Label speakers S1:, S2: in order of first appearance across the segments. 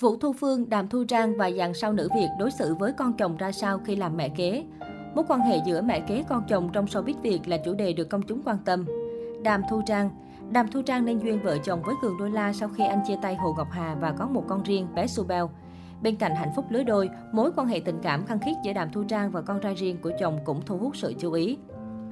S1: Vũ Thu Phương, Đàm Thu Trang và dàn sao nữ Việt đối xử với con chồng ra sao khi làm mẹ kế. Mối quan hệ giữa mẹ kế con chồng trong showbiz Việt là chủ đề được công chúng quan tâm. Đàm Thu Trang Đàm Thu Trang nên duyên vợ chồng với Cường Đô La sau khi anh chia tay Hồ Ngọc Hà và có một con riêng bé Subel. Bên cạnh hạnh phúc lứa đôi, mối quan hệ tình cảm khăng khít giữa Đàm Thu Trang và con trai riêng của chồng cũng thu hút sự chú ý.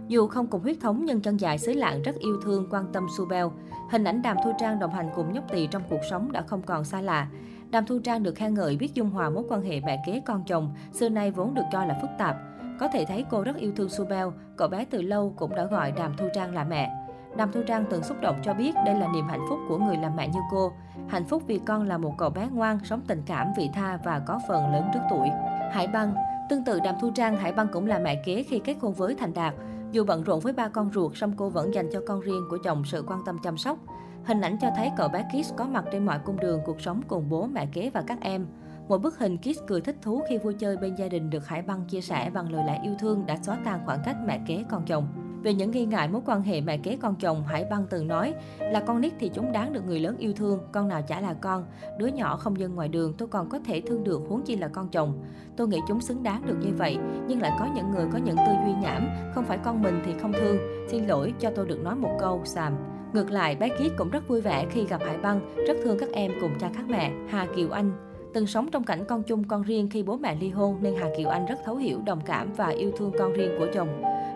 S1: Dù không cùng huyết thống nhưng chân dài xứ lạng rất yêu thương quan tâm Subel. Hình ảnh Đàm Thu Trang đồng hành cùng nhóc tỳ trong cuộc sống đã không còn xa lạ. Đàm Thu Trang được khen ngợi biết dung hòa mối quan hệ mẹ kế con chồng, xưa nay vốn được cho là phức tạp. Có thể thấy cô rất yêu thương Subel, cậu bé từ lâu cũng đã gọi Đàm Thu Trang là mẹ. Đàm Thu Trang từng xúc động cho biết đây là niềm hạnh phúc của người làm mẹ như cô. Hạnh phúc vì con là một cậu bé ngoan, sống tình cảm, vị tha và có phần lớn trước tuổi. Hải Băng Tương tự Đàm Thu Trang, Hải Băng cũng là mẹ kế khi kết hôn với Thành Đạt. Dù bận rộn với ba con ruột, song cô vẫn dành cho con riêng của chồng sự quan tâm chăm sóc. Hình ảnh cho thấy cậu bé Kiss có mặt trên mọi cung đường cuộc sống cùng bố, mẹ kế và các em. Một bức hình Kiss cười thích thú khi vui chơi bên gia đình được Hải Băng chia sẻ bằng lời lẽ yêu thương đã xóa tan khoảng cách mẹ kế con chồng. Về những nghi ngại mối quan hệ mẹ kế con chồng, Hải Băng từng nói là con nít thì chúng đáng được người lớn yêu thương, con nào chả là con. Đứa nhỏ không dân ngoài đường tôi còn có thể thương được huống chi là con chồng. Tôi nghĩ chúng xứng đáng được như vậy, nhưng lại có những người có những tư duy nhảm, không phải con mình thì không thương. Xin lỗi cho tôi được nói một câu, xàm. Ngược lại, bé Kiết cũng rất vui vẻ khi gặp Hải Băng, rất thương các em cùng cha khác mẹ, Hà Kiều Anh. Từng sống trong cảnh con chung con riêng khi bố mẹ ly hôn nên Hà Kiều Anh rất thấu hiểu, đồng cảm và yêu thương con riêng của chồng.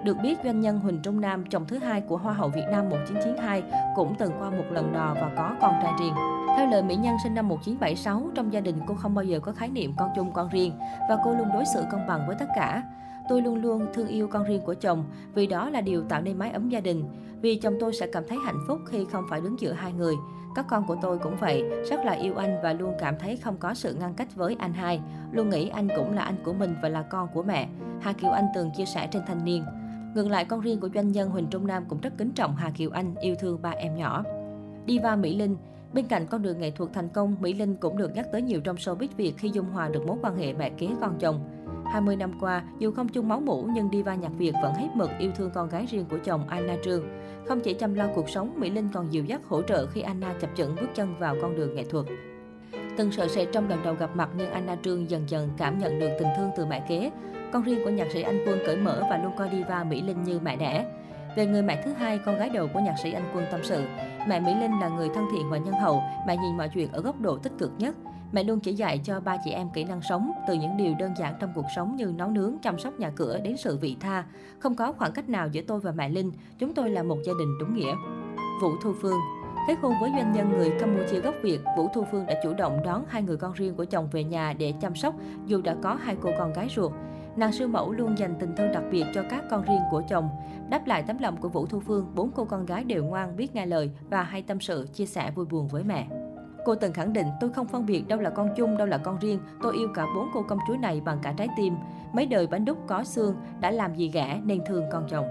S1: Được biết, doanh nhân Huỳnh Trung Nam, chồng thứ hai của Hoa hậu Việt Nam 1992, cũng từng qua một lần đò và có con trai riêng. Theo lời mỹ nhân sinh năm 1976, trong gia đình cô không bao giờ có khái niệm con chung con riêng và cô luôn đối xử công bằng với tất cả. Tôi luôn luôn thương yêu con riêng của chồng, vì đó là điều tạo nên mái ấm gia đình. Vì chồng tôi sẽ cảm thấy hạnh phúc khi không phải đứng giữa hai người. Các con của tôi cũng vậy, rất là yêu anh và luôn cảm thấy không có sự ngăn cách với anh hai. Luôn nghĩ anh cũng là anh của mình và là con của mẹ. Hà Kiều Anh từng chia sẻ trên thanh niên. Ngược lại, con riêng của doanh nhân Huỳnh Trung Nam cũng rất kính trọng Hà Kiều Anh, yêu thương ba em nhỏ. Diva Mỹ Linh Bên cạnh con đường nghệ thuật thành công, Mỹ Linh cũng được nhắc tới nhiều trong showbiz Việt khi dung hòa được mối quan hệ mẹ kế con chồng. 20 năm qua, dù không chung máu mủ nhưng diva nhạc Việt vẫn hết mực yêu thương con gái riêng của chồng Anna Trương. Không chỉ chăm lo cuộc sống, Mỹ Linh còn dịu dắt hỗ trợ khi Anna chập chững bước chân vào con đường nghệ thuật. Từng sợ sệt trong lần đầu gặp mặt nhưng Anna Trương dần dần cảm nhận được tình thương từ mẹ kế. Con riêng của nhạc sĩ Anh Quân cởi mở và luôn coi diva Mỹ Linh như mẹ đẻ. Về người mẹ thứ hai, con gái đầu của nhạc sĩ Anh Quân tâm sự, mẹ Mỹ Linh là người thân thiện và nhân hậu, mẹ nhìn mọi chuyện ở góc độ tích cực nhất. Mẹ luôn chỉ dạy cho ba chị em kỹ năng sống, từ những điều đơn giản trong cuộc sống như nấu nướng, chăm sóc nhà cửa đến sự vị tha. Không có khoảng cách nào giữa tôi và mẹ Linh, chúng tôi là một gia đình đúng nghĩa. Vũ Thu Phương Kết hôn với doanh nhân người Campuchia gốc Việt, Vũ Thu Phương đã chủ động đón hai người con riêng của chồng về nhà để chăm sóc dù đã có hai cô con gái ruột. Nàng siêu mẫu luôn dành tình thương đặc biệt cho các con riêng của chồng. Đáp lại tấm lòng của Vũ Thu Phương, bốn cô con gái đều ngoan, biết nghe lời và hay tâm sự, chia sẻ vui buồn với mẹ. Cô từng khẳng định tôi không phân biệt đâu là con chung, đâu là con riêng. Tôi yêu cả bốn cô công chúa này bằng cả trái tim. Mấy đời bánh đúc có xương đã làm gì ghẻ nên thương con chồng.